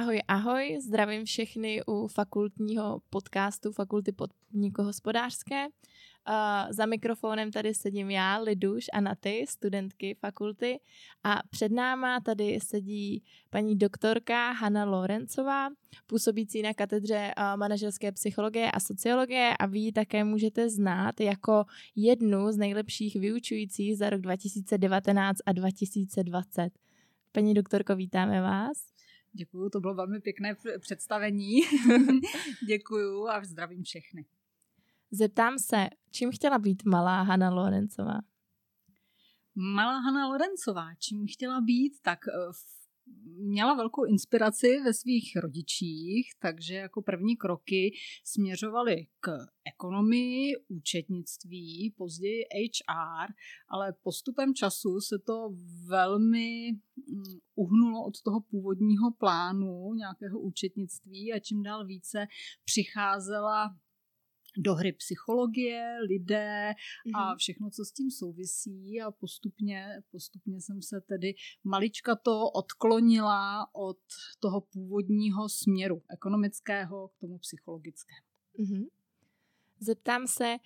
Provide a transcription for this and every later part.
Ahoj, ahoj, zdravím všechny u fakultního podcastu Fakulty podnikohospodářské. Uh, za mikrofonem tady sedím já, Liduš a Naty, studentky fakulty a před náma tady sedí paní doktorka Hanna Lorencová, působící na katedře uh, manažerské psychologie a sociologie a vy ji také můžete znát jako jednu z nejlepších vyučujících za rok 2019 a 2020. Paní doktorko, vítáme vás. Děkuju, to bylo velmi pěkné představení. Děkuju a zdravím všechny. Zeptám se, čím chtěla být malá Hanna Lorencová? Malá Hanna Lorencová, čím chtěla být, tak eh, měla velkou inspiraci ve svých rodičích, takže jako první kroky směřovaly k ekonomii, účetnictví, později HR, ale postupem času se to velmi mm, uhnulo od toho původního plánu nějakého účetnictví a čím dál více přicházela do hry psychologie, lidé a mhm. všechno, co s tím souvisí a postupně, postupně jsem se tedy malička to odklonila od toho původního směru ekonomického k tomu psychologickému. Mm-hmm. Zeptám se,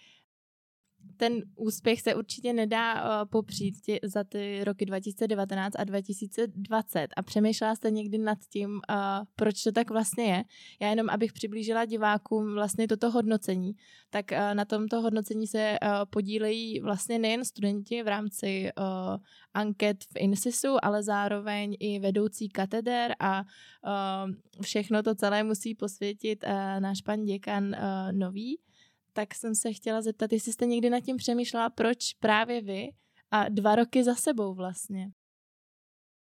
ten úspěch se určitě nedá uh, popřít tě, za ty roky 2019 a 2020 a přemýšlela jste někdy nad tím, uh, proč to tak vlastně je. Já jenom, abych přiblížila divákům vlastně toto hodnocení, tak uh, na tomto hodnocení se uh, podílejí vlastně nejen studenti v rámci uh, anket v INSISu, ale zároveň i vedoucí kateder a uh, všechno to celé musí posvětit uh, náš pan děkan uh, Nový tak jsem se chtěla zeptat, jestli jste někdy nad tím přemýšlela, proč právě vy a dva roky za sebou vlastně.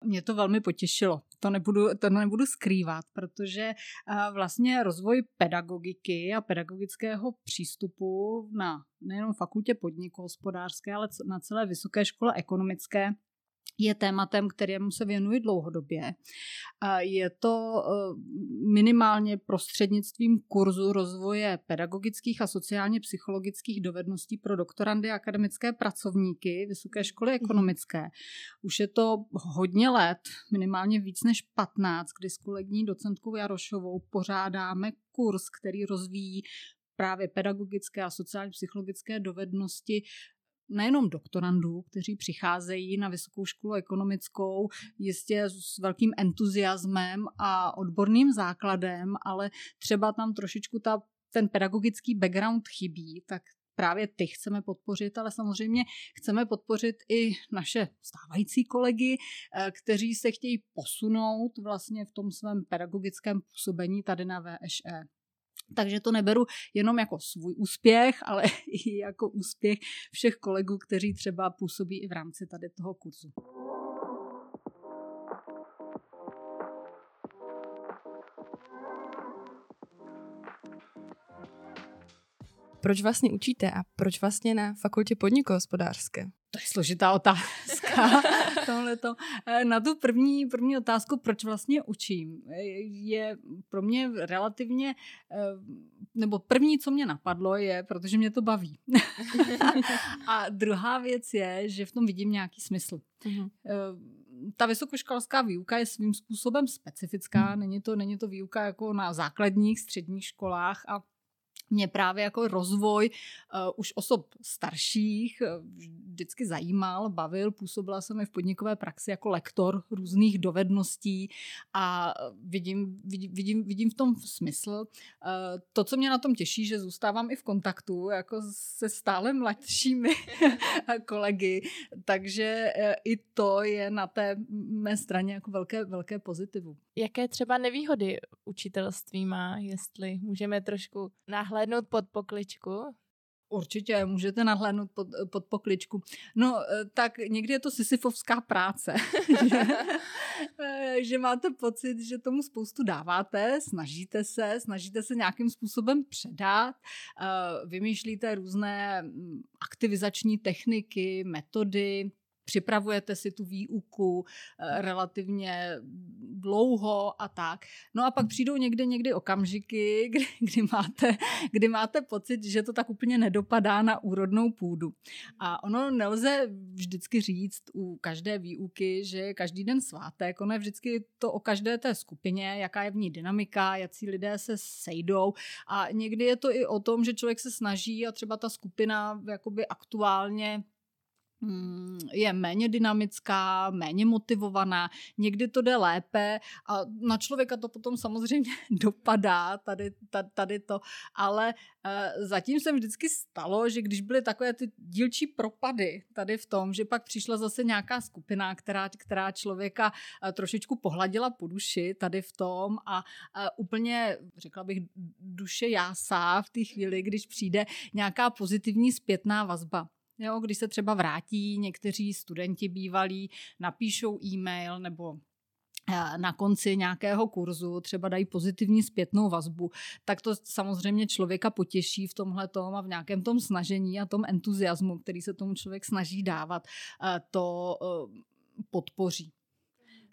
Mě to velmi potěšilo. To nebudu, to nebudu skrývat, protože vlastně rozvoj pedagogiky a pedagogického přístupu na nejenom fakultě podniku hospodářské, ale na celé vysoké škole ekonomické je tématem, kterému se věnuji dlouhodobě. Je to e, minimálně prostřednictvím kurzu rozvoje pedagogických a sociálně psychologických dovedností pro doktorandy a akademické pracovníky Vysoké školy mhm. ekonomické. Už je to hodně let, minimálně víc než 15, kdy s kolegní docentkou Jarošovou pořádáme kurz, který rozvíjí právě pedagogické a sociálně psychologické dovednosti nejenom doktorandů, kteří přicházejí na vysokou školu ekonomickou jistě s velkým entuziasmem a odborným základem, ale třeba tam trošičku ta, ten pedagogický background chybí, tak právě ty chceme podpořit, ale samozřejmě chceme podpořit i naše stávající kolegy, eh, kteří se chtějí posunout vlastně v tom svém pedagogickém působení tady na VŠE. Takže to neberu jenom jako svůj úspěch, ale i jako úspěch všech kolegů, kteří třeba působí i v rámci tady toho kurzu. Proč vlastně učíte a proč vlastně na fakultě podnikohospodářské? To je složitá otázka. Tohleto. Eh, na tu první, první otázku, proč vlastně učím, je pro mě relativně, eh, nebo první, co mě napadlo, je, protože mě to baví. a druhá věc je, že v tom vidím nějaký smysl. Uh-huh. Ta vysokoškolská výuka je svým způsobem specifická, není to, není to výuka jako na základních, středních školách a mě právě jako rozvoj uh, už osob starších uh, vždycky zajímal, bavil. Působila jsem i v podnikové praxi jako lektor různých dovedností a vidím, vidím, vidím, vidím v tom smysl. Uh, to, co mě na tom těší, že zůstávám i v kontaktu jako se stále mladšími kolegy, takže uh, i to je na té mé straně jako velké, velké pozitivum. Jaké třeba nevýhody učitelství má, jestli můžeme trošku nahlédnout pod pokličku? Určitě, můžete nahlédnout pod, pod pokličku. No, eh, tak někdy je to sisyfovská práce, že, že máte pocit, že tomu spoustu dáváte, snažíte se, snažíte se nějakým způsobem předat, eh, vymýšlíte různé mm, aktivizační techniky, metody, připravujete si tu výuku eh, relativně dlouho a tak. No a pak přijdou někde někdy okamžiky, kdy, kdy, máte, kdy máte pocit, že to tak úplně nedopadá na úrodnou půdu. A ono nelze vždycky říct u každé výuky, že je každý den svátek. Ono je vždycky to o každé té skupině, jaká je v ní dynamika, jaký lidé se sejdou. A někdy je to i o tom, že člověk se snaží a třeba ta skupina jakoby aktuálně je méně dynamická, méně motivovaná, někdy to jde lépe a na člověka to potom samozřejmě dopadá, tady, tady, tady to, ale uh, zatím se vždycky stalo, že když byly takové ty dílčí propady tady v tom, že pak přišla zase nějaká skupina, která, která člověka uh, trošičku pohladila po duši tady v tom a uh, úplně, řekla bych, duše jásá v té chvíli, když přijde nějaká pozitivní zpětná vazba. Jo, když se třeba vrátí někteří studenti bývalí, napíšou e-mail nebo eh, na konci nějakého kurzu třeba dají pozitivní zpětnou vazbu, tak to samozřejmě člověka potěší v tomhle tom a v nějakém tom snažení a tom entuziasmu, který se tomu člověk snaží dávat, eh, to eh, podpoří.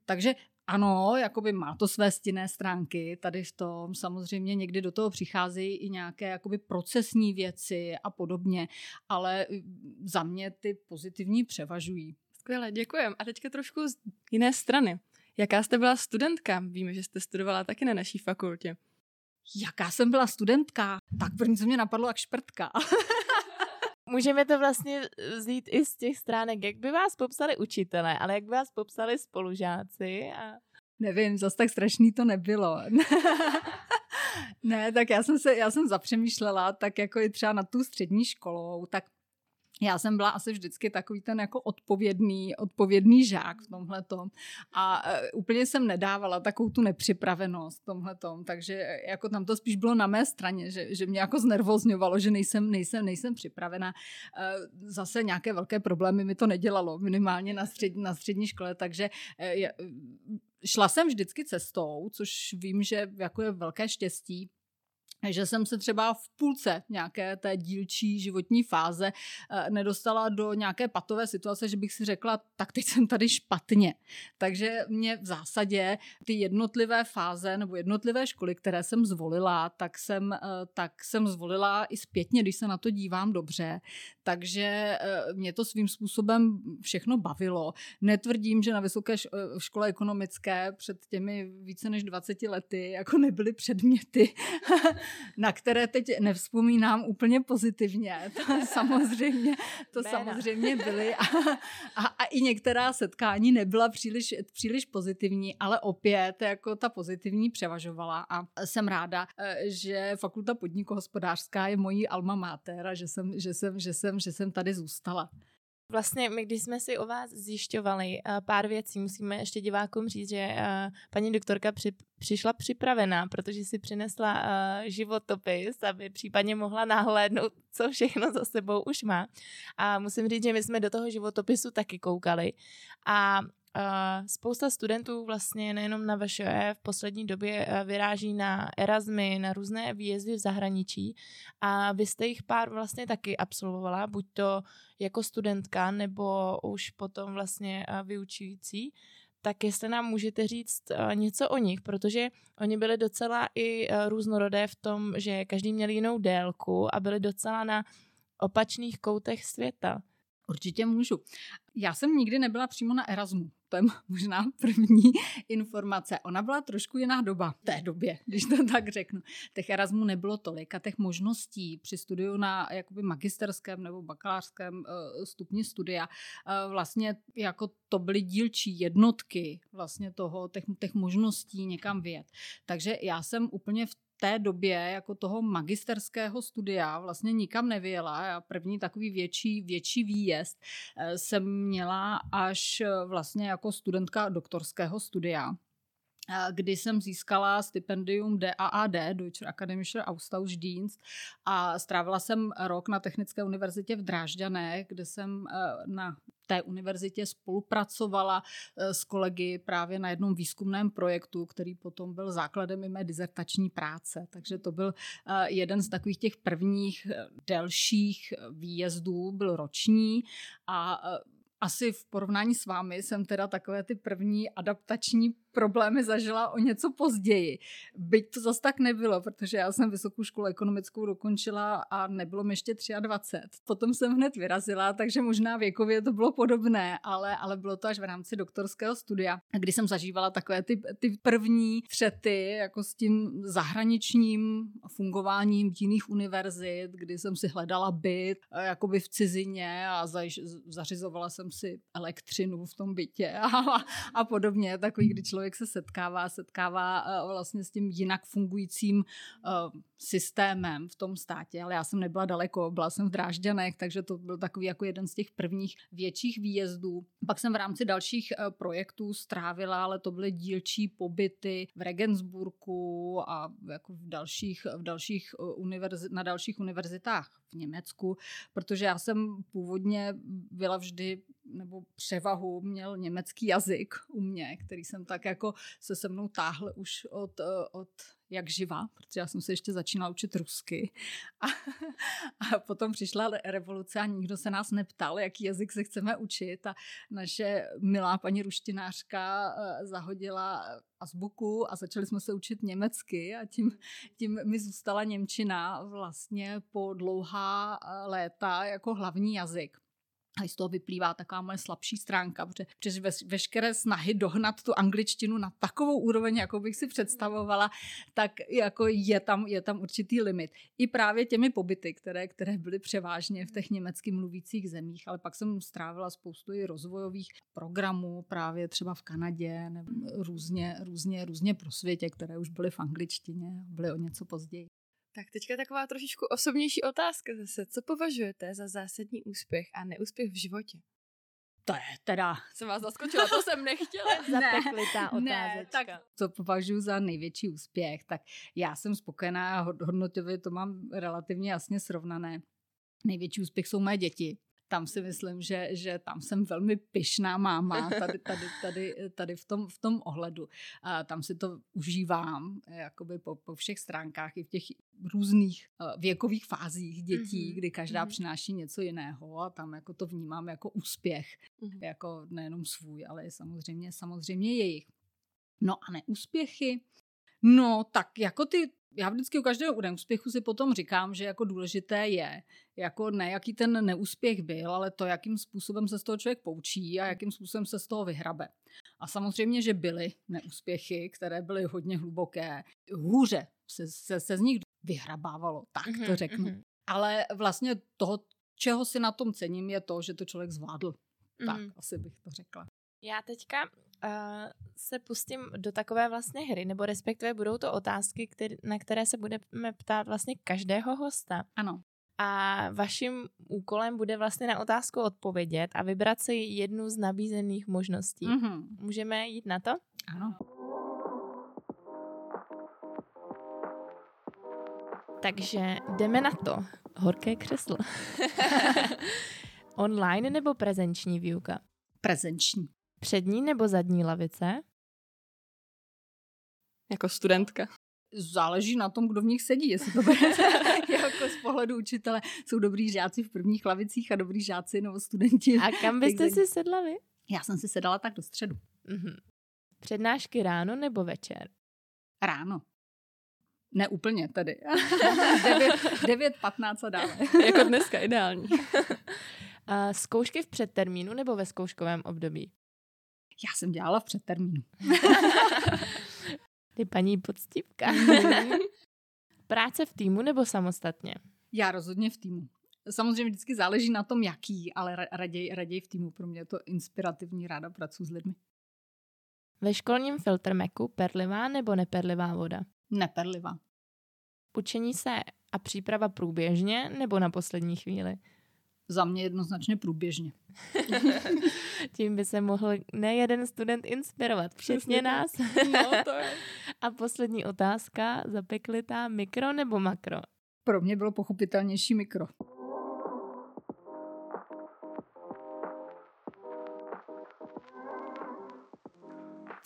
Takže ano, jakoby má to své stinné stránky tady v tom. Samozřejmě někdy do toho přicházejí i nějaké jakoby procesní věci a podobně, ale mm, za mě ty pozitivní převažují. Skvěle, děkujem. A teďka trošku z jiné strany. Jaká jste byla studentka? Víme, že jste studovala taky na naší fakultě. Jaká jsem byla studentka? Tak první, co mě napadlo, jak šprtka. Můžeme to vlastně eh, vzít i z těch stránek, jak by vás popsali učitelé, ale jak by vás popsali spolužáci a... Nevím, zase tak strašný to nebylo. ne, tak já jsem se, já jsem zapřemýšlela, tak jako i třeba na tu střední školou, tak já jsem byla asi vždycky takový ten jako odpovědný, odpovědný žák v tomhle tom a uh, úplně jsem nedávala takovou tu nepřipravenost v tomhle tom, takže e, jako tam to spíš bylo na mé straně, že, že mě jako znervozňovalo, že nejsem, nejsem, nejsem připravena. Uh, zase nějaké velké problémy mi to nedělalo, minimálně na, střed, na střední škole, takže šla jsem vždycky cestou, což vím, že jako je velké štěstí, že jsem se třeba v půlce nějaké té dílčí životní fáze eh, nedostala do nějaké patové situace, že bych si řekla, tak teď jsem tady špatně. Takže mě v zásadě ty jednotlivé fáze nebo jednotlivé školy, které jsem zvolila, tak jsem, eh, tak jsem zvolila i zpětně, když se na to dívám dobře. Takže eh, mě to svým způsobem všechno bavilo. Netvrdím, že na vysoké škole ekonomické před těmi více než 20 lety jako nebyly předměty, na které teď nevzpomínám úplně pozitivně. To samozřejmě, to samozřejmě byly. A, a, a i některá setkání nebyla příliš, příliš pozitivní, ale opět jako ta pozitivní převažovala a jsem ráda, eh, že fakulta podnikohospodářská je mojí alma mater a že jsem, že jsem, že jsem, že jsem tady zůstala. Vlastně my, když jsme si o vás zjišťovali uh, pár věcí, musíme ještě divákům říct, že uh, paní doktorka při, přišla připravená, protože si přinesla uh, životopis, aby případně mohla nahlédnout, co všechno za sebou už má. A musím říct, že my jsme do toho životopisu taky koukali. A Spousta studentů vlastně nejenom na VŠE v poslední době uh, vyráží na Erasmy, na různé výjezdy v zahraničí a vy jste jich pár vlastně taky absolvovala, buď to jako studentka nebo už potom vlastně uh, vyučující tak jestli nám můžete říct něco o nich, protože oni byli docela i různorodé v tom, že každý měl jinou délku a byli docela na opačných koutech světa. Určitě můžu. Já jsem nikdy nebyla přímo na Erasmu. To je možná první informace. Ona byla trošku jiná doba v té době, když to tak řeknu. Těch Erasmů nebylo tolik a těch možností při studiu na jakoby magisterském nebo bakalářském uh, stupni studia uh, vlastně jako to byly dílčí jednotky vlastně toho, těch, těch možností někam vyjet. Takže já jsem úplně v té době jako toho magisterského studia vlastně nikam nevyjela. Já první takový větší, větší výjezd eh, jsem měla až eh, vlastně jako studentka doktorského studia kdy jsem získala stipendium DAAD, Deutscher Akademischer Austauschdienst, a strávila jsem rok na Technické univerzitě v Drážďanech, kde jsem na té univerzitě spolupracovala eh, s kolegy právě na jednom výzkumném projektu, který potom byl základem i mé dizertační práce. Takže to byl eh, jeden z takových těch prvních eh, delších výjezdů, byl roční a asi v porovnání s vámi jsem teda takové ty první adaptační problémy zažila o něco později. Byť to zas tak nebylo, protože já jsem vysokou školu ekonomickou dokončila a nebylo mi ještě 23. Potom jsem hned vyrazila, takže možná věkově to bylo podobné, ale, ale bylo to až v rámci doktorského studia, kdy jsem zažívala takové ty, ty první třety jako s tím zahraničním fungováním jiných univerzit, kdy jsem si hledala byt eh, jakoby v cizině a zařizovala jsem si elektřinu v tom bytě a, a podobně, takový, kdy člověk se setkává, setkává uh, vlastně s tím jinak fungujícím uh, systémem v tom státě, ale já jsem nebyla daleko, byla jsem v Drážďanech, takže to byl takový jako jeden z těch prvních větších výjezdů. Pak jsem v rámci dalších uh, projektů strávila, ale to byly dílčí pobyty v Regensburgu a jako v dalších, v dalších univerzi- na dalších univerzitách v Německu, protože já jsem původně byla vždy nebo převahu měl německý jazyk u mě, který jsem tak jako se se mnou táhl už od, eh, od jak živa, protože já jsem se ještě začínala učit rusky. A, a potom přišla revoluce a nikdo se nás neptal, jaký jazyk se chceme učit a naše milá paní ruštinářka eh, zahodila azbuku a začali jsme se učit německy a tím, tím mi zůstala Němčina vlastně po dlouhá eh, léta jako hlavní jazyk. A z toho vyplývá taková moje slabší stránka, protože přes veškeré snahy dohnat tu angličtinu na takovou úroveň, jakou bych si představovala, tak jako je tam, je tam určitý limit. I právě těmi pobyty, které, které byly převážně v těch německy mluvících zemích, ale pak jsem strávila spoustu i rozvojových programů právě třeba v Kanadě nebo různě, různě, různě pro světě, které už byly v angličtině, byly o něco později. Tak teďka taková trošičku osobnější otázka zase. Co považujete za zásadní úspěch a neúspěch v životě? To je teda... Jsem vás zaskočila, to jsem nechtěla. Zapeklitá otázečka. Ne, tak co považuji za největší úspěch, tak já jsem spokojená a hodnotově to mám relativně jasně srovnané. Největší úspěch jsou moje děti tam si myslím, že, že tam jsem velmi pyšná máma tady, tady, tady, tady v, tom, v tom ohledu. A tam si to užívám jakoby po, po všech stránkách i v těch různých uh, věkových fázích dětí, mm-hmm. kdy každá mm-hmm. přináší něco jiného a tam jako to vnímám jako úspěch, mm-hmm. jako nejenom svůj, ale samozřejmě, samozřejmě jejich. No a neúspěchy, No, tak jako ty já vždycky u každého neúspěchu si potom říkám, že jako důležité je, jako ne jaký ten neúspěch byl, ale to, jakým způsobem se z toho člověk poučí a jakým způsobem se z toho vyhrabe. A samozřejmě, že byly neúspěchy, které byly hodně hluboké. Hůře se, se, se z nich vyhrabávalo, tak to mhm, řeknu. Mm-hmm. Ale vlastně toho, čeho si na tom cením, je to, že to člověk zvládl. Mm-hmm. Tak asi bych to řekla. Já teďka uh, se pustím do takové vlastně hry, nebo respektive budou to otázky, který, na které se budeme ptát vlastně každého hosta. Ano. A vaším úkolem bude vlastně na otázku odpovědět a vybrat si jednu z nabízených možností. Mm-hmm. Můžeme jít na to? Ano. Takže jdeme na to. Horké křeslo. Online nebo prezenční výuka? Prezenční. Přední nebo zadní lavice? Jako studentka. Záleží na tom, kdo v nich sedí, jestli to bude jako z pohledu učitele. Jsou dobrý žáci v prvních lavicích a dobrý žáci nebo studenti. A kam byste si sedla vy? Já jsem si sedala tak do středu. Mm-hmm. Přednášky ráno nebo večer? Ráno. Ne úplně tedy. 9.15 a dále. jako dneska, ideální. A zkoušky v předtermínu nebo ve zkouškovém období? Já jsem dělala v předtermínu. Ty paní podstívka. Práce v týmu nebo samostatně? Já rozhodně v týmu. Samozřejmě vždycky záleží na tom, jaký, ale raději, raději v týmu. Pro mě je to inspirativní, ráda pracuji s lidmi. Ve školním filtrmeku perlivá nebo neperlivá voda? Neperlivá. Učení se a příprava průběžně nebo na poslední chvíli? Za mě jednoznačně průběžně. Tím by se mohl nejeden student inspirovat. Přesně nás. no, to je. A poslední otázka, zapeklitá mikro nebo makro? Pro mě bylo pochopitelnější mikro.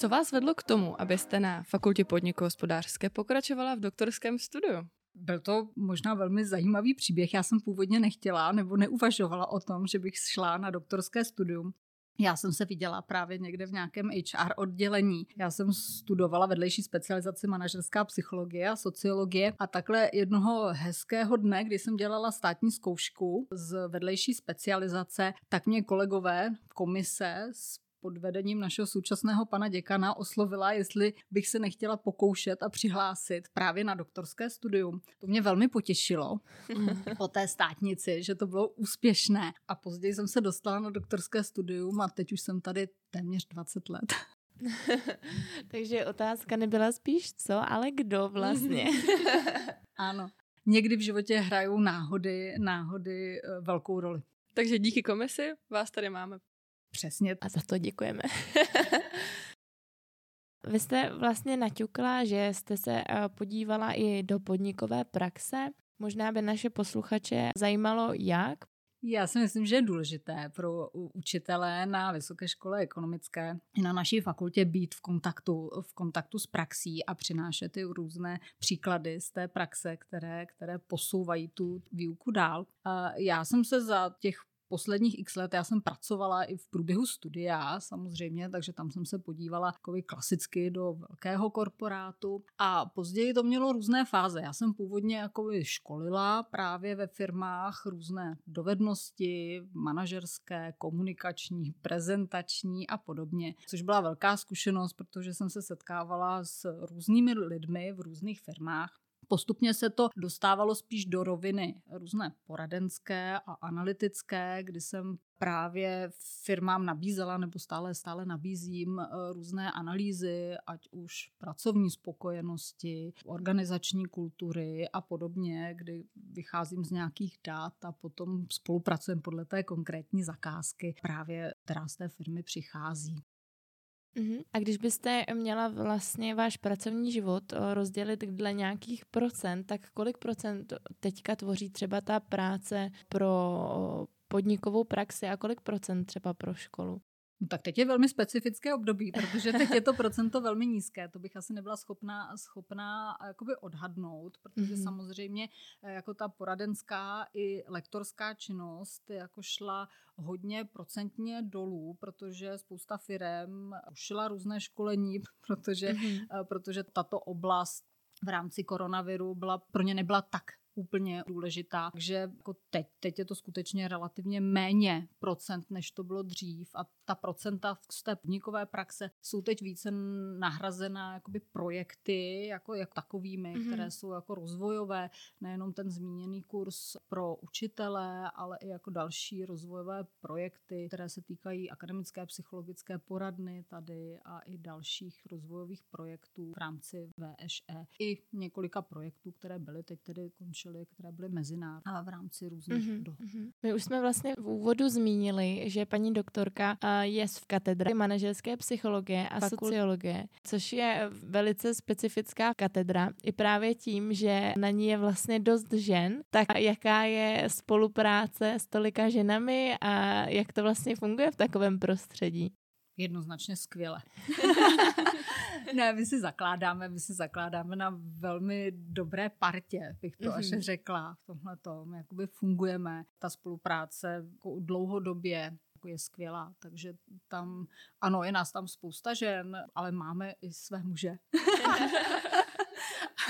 Co vás vedlo k tomu, abyste na fakultě podniku hospodářské pokračovala v doktorském studiu? Byl to možná velmi zajímavý příběh. Já jsem původně nechtěla nebo neuvažovala o tom, že bych šla na doktorské studium. Já jsem se viděla právě někde v nějakém HR oddělení. Já jsem studovala vedlejší specializaci manažerská psychologie a sociologie a takhle jednoho hezkého dne, kdy jsem dělala státní zkoušku z vedlejší specializace, tak mě kolegové komise z pod vedením našeho současného pana děkana oslovila, jestli bych se nechtěla pokoušet a přihlásit právě na doktorské studium. To mě velmi potěšilo po té státnici, že to bylo úspěšné. A později jsem se dostala na doktorské studium a teď už jsem tady téměř 20 let. Takže otázka nebyla spíš co, ale kdo vlastně. ano. Někdy v životě hrajou náhody, náhody eh, velkou roli. Takže díky komisi vás tady máme. Přesně. A za to děkujeme. Vy jste vlastně naťukla, že jste se eh, podívala i do podnikové praxe. Možná by naše posluchače zajímalo, jak. Já si myslím, že je důležité pro učitele na Vysoké škole ekonomické i na naší fakultě být v kontaktu, v kontaktu s praxí a přinášet ty různé příklady z té praxe, které, které posouvají tu výuku dál. Já jsem se za těch posledních x let já jsem pracovala i v průběhu studia samozřejmě, takže tam jsem se podívala jako klasicky do velkého korporátu a později to mělo různé fáze. Já jsem původně jako školila právě ve firmách různé dovednosti, manažerské, komunikační, prezentační a podobně, což byla velká zkušenost, protože jsem se setkávala s různými lidmi v různých firmách Postupně se to dostávalo spíš do roviny různé poradenské a analytické, kdy jsem právě firmám nabízela nebo stále stále nabízím eh, různé analýzy, ať už pracovní spokojenosti, organizační kultury a podobně, kdy vycházím z nějakých dat a potom spolupracujeme podle té konkrétní zakázky, právě která z té firmy přichází. Uh-huh. A když byste měla vlastně váš pracovní život eh, rozdělit dle nějakých procent, tak kolik procent teďka tvoří třeba ta práce pro podnikovou praxi a kolik procent třeba pro školu? No tak teď je velmi specifické období, protože teď je to procento velmi nízké. To bych asi nebyla schopná, schopná jakoby odhadnout, protože mm-hmm. samozřejmě eh, jako ta poradenská i lektorská činnost jako šla hodně procentně dolů, protože spousta firm ušila různé školení, protože, mm-hmm. protože tato oblast v rámci koronaviru byla pro ně nebyla tak úplně důležitá. Takže jako teď, teď je to skutečně relativně méně procent, než to bylo dřív a ta procenta z té podnikové praxe jsou teď více nahrazená jakoby projekty jako, jako takovými, mm-hmm. které jsou jako rozvojové, nejenom ten zmíněný kurz pro učitele, ale i jako další rozvojové projekty, které se týkají akademické psychologické poradny tady a i dalších rozvojových projektů v rámci VŠE. I několika projektů, které byly teď tedy končily, které byly mezinárodní a v rámci různých mm-hmm. dohod. Mm-hmm. My už jsme vlastně v úvodu zmínili, že paní doktorka je v katedře manažerské psychologie a sociologie, což je velice specifická katedra. I právě tím, že na ní je vlastně dost žen, tak jaká je spolupráce s tolika ženami a jak to vlastně funguje v takovém prostředí? Jednoznačně skvěle. ne, my si zakládáme, my si zakládáme na velmi dobré partě, bych to mm-hmm. až řekla v tomhle tom, jakoby fungujeme. Ta spolupráce jako dlouhodobě jako je skvělá, takže tam, ano, je nás tam spousta žen, ale máme i své muže.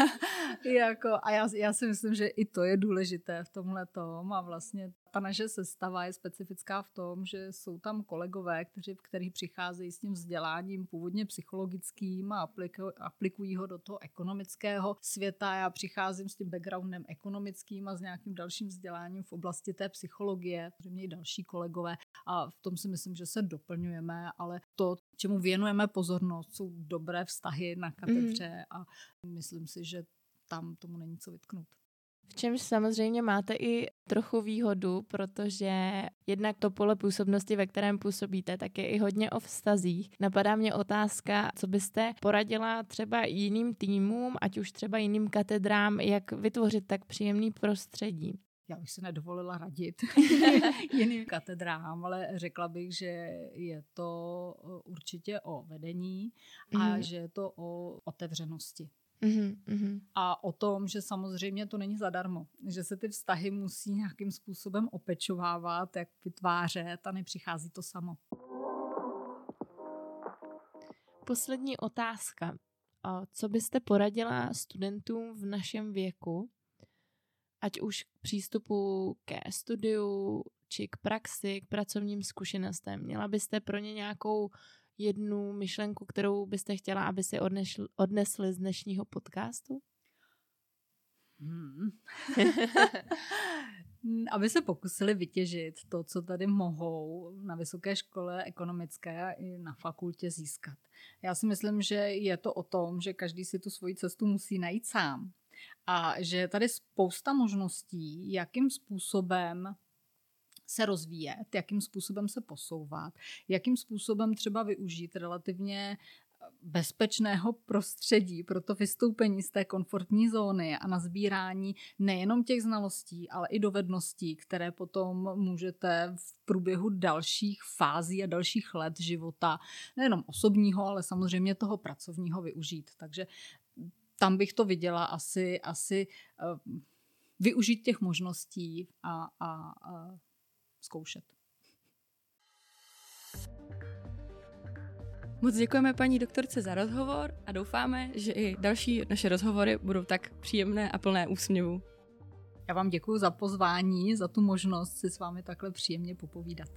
jako, a já, já si myslím, že i to je důležité v tomhle tom a vlastně ta naše sestava je specifická v tom, že jsou tam kolegové, kteří, kteří přicházejí s tím vzděláním původně psychologickým a aplikují, aplikují ho do toho ekonomického světa. Já přicházím s tím backgroundem ekonomickým a s nějakým dalším vzděláním v oblasti té psychologie, mě i další kolegové a v tom si myslím, že se doplňujeme, ale to, čemu věnujeme pozornost, jsou dobré vztahy na katedře mm. a myslím si, že tam tomu není co vytknout. V čemž samozřejmě máte i trochu výhodu, protože jednak to pole působnosti, ve kterém působíte, tak je i hodně o vztazích. Napadá mě otázka, co byste poradila třeba jiným týmům, ať už třeba jiným katedrám, jak vytvořit tak příjemný prostředí já bych se nedovolila radit jiným katedrám, ale řekla bych, že je to určitě o vedení a mm. že je to o otevřenosti. Mm-hmm. A o tom, že samozřejmě to není zadarmo, že se ty vztahy musí nějakým způsobem opečovávat, jak vytvářet a nepřichází to samo. Poslední otázka. Co byste poradila studentům v našem věku, ať už k přístupu ke studiu, či k praxi, k pracovním zkušenostem? Měla byste pro ně nějakou jednu myšlenku, kterou byste chtěla, aby si odnesli, odnesli z dnešního podcastu? Hmm. aby se pokusili vytěžit to, co tady mohou na vysoké škole ekonomické i na fakultě získat. Já si myslím, že je to o tom, že každý si tu svoji cestu musí najít sám a že je tady spousta možností, jakým způsobem se rozvíjet, jakým způsobem se posouvat, jakým způsobem třeba využít relativně eh, bezpečného prostředí pro to vystoupení z té komfortní zóny a na sbírání nejenom těch znalostí, ale i dovedností, které potom můžete v průběhu dalších fází a dalších let života, nejenom osobního, ale samozřejmě toho pracovního využít. Takže tam bych to viděla asi, asi uh, využít těch možností a, a, a zkoušet. Moc děkujeme paní doktorce za rozhovor a doufáme, že i další naše rozhovory budou tak příjemné a plné úsměvů. Já vám děkuji za pozvání, za tu možnost si s vámi takhle příjemně popovídat.